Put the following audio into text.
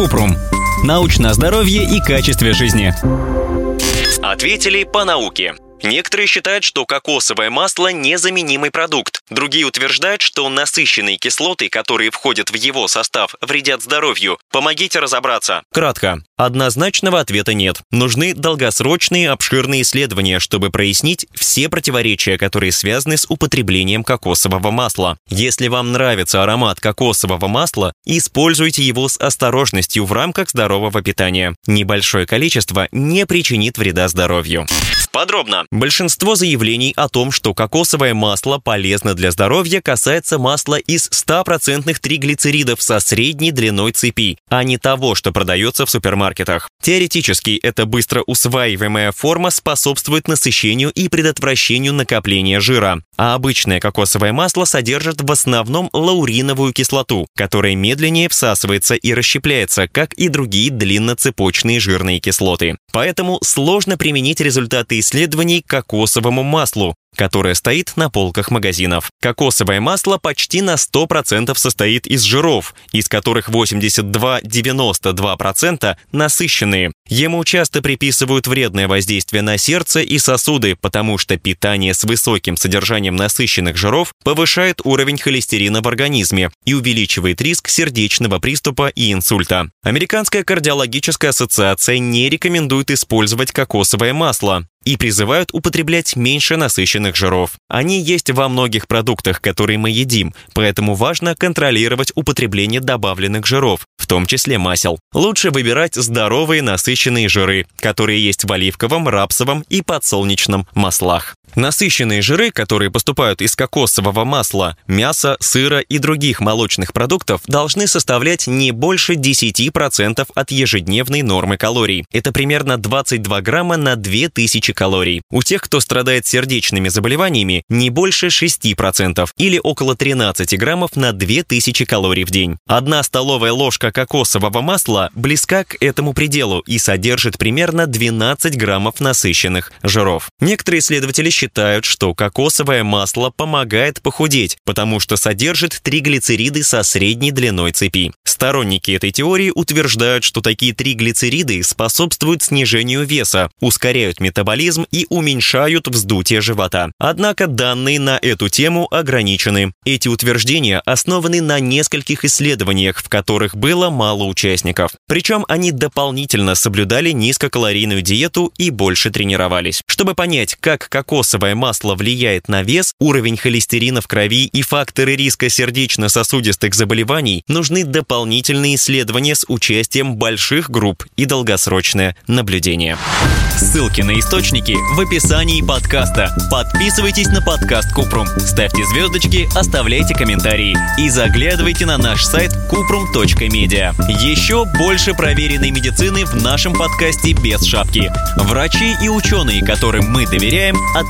Купрум. Научное здоровье и качестве жизни. Ответили по науке. Некоторые считают, что кокосовое масло – незаменимый продукт. Другие утверждают, что насыщенные кислоты, которые входят в его состав, вредят здоровью. Помогите разобраться. Кратко. Однозначного ответа нет. Нужны долгосрочные обширные исследования, чтобы прояснить все противоречия, которые связаны с употреблением кокосового масла. Если вам нравится аромат кокосового масла, используйте его с осторожностью в рамках здорового питания. Небольшое количество не причинит вреда здоровью. Подробно. Большинство заявлений о том, что кокосовое масло полезно для здоровья, касается масла из 100% триглицеридов со средней длиной цепи, а не того, что продается в супермаркетах. Теоретически, эта быстро усваиваемая форма способствует насыщению и предотвращению накопления жира. А обычное кокосовое масло содержит в основном лауриновую кислоту, которая медленнее всасывается и расщепляется, как и другие длинноцепочные жирные кислоты. Поэтому сложно применить результаты исследований кокосовому маслу, которое стоит на полках магазинов. Кокосовое масло почти на 100% состоит из жиров, из которых 82-92% насыщенные. Ему часто приписывают вредное воздействие на сердце и сосуды, потому что питание с высоким содержанием насыщенных жиров повышает уровень холестерина в организме и увеличивает риск сердечного приступа и инсульта. Американская кардиологическая ассоциация не рекомендует использовать кокосовое масло, и призывают употреблять меньше насыщенных жиров. Они есть во многих продуктах, которые мы едим, поэтому важно контролировать употребление добавленных жиров, в том числе масел. Лучше выбирать здоровые насыщенные жиры, которые есть в оливковом, рапсовом и подсолнечном маслах. Насыщенные жиры, которые поступают из кокосового масла, мяса, сыра и других молочных продуктов, должны составлять не больше 10% от ежедневной нормы калорий. Это примерно 22 грамма на 2000 калорий. У тех, кто страдает сердечными заболеваниями, не больше 6% или около 13 граммов на 2000 калорий в день. Одна столовая ложка кокосового масла близка к этому пределу и содержит примерно 12 граммов насыщенных жиров. Некоторые исследователи считают, что кокосовое масло помогает похудеть, потому что содержит триглицериды со средней длиной цепи. Сторонники этой теории утверждают, что такие триглицериды способствуют снижению веса, ускоряют метаболизм и уменьшают вздутие живота. Однако данные на эту тему ограничены. Эти утверждения основаны на нескольких исследованиях, в которых было мало участников. Причем они дополнительно соблюдали низкокалорийную диету и больше тренировались. Чтобы понять, как кокосовое масло влияет на вес, уровень холестерина в крови и факторы риска сердечно-сосудистых заболеваний, нужны дополнительные исследования с участием больших групп и долгосрочное наблюдение. Ссылки на источники в описании подкаста. Подписывайтесь на подкаст Купрум, ставьте звездочки, оставляйте комментарии и заглядывайте на наш сайт kuprum.media. Еще больше проверенной медицины в нашем подкасте без шапки. Врачи и ученые, которым мы доверяем,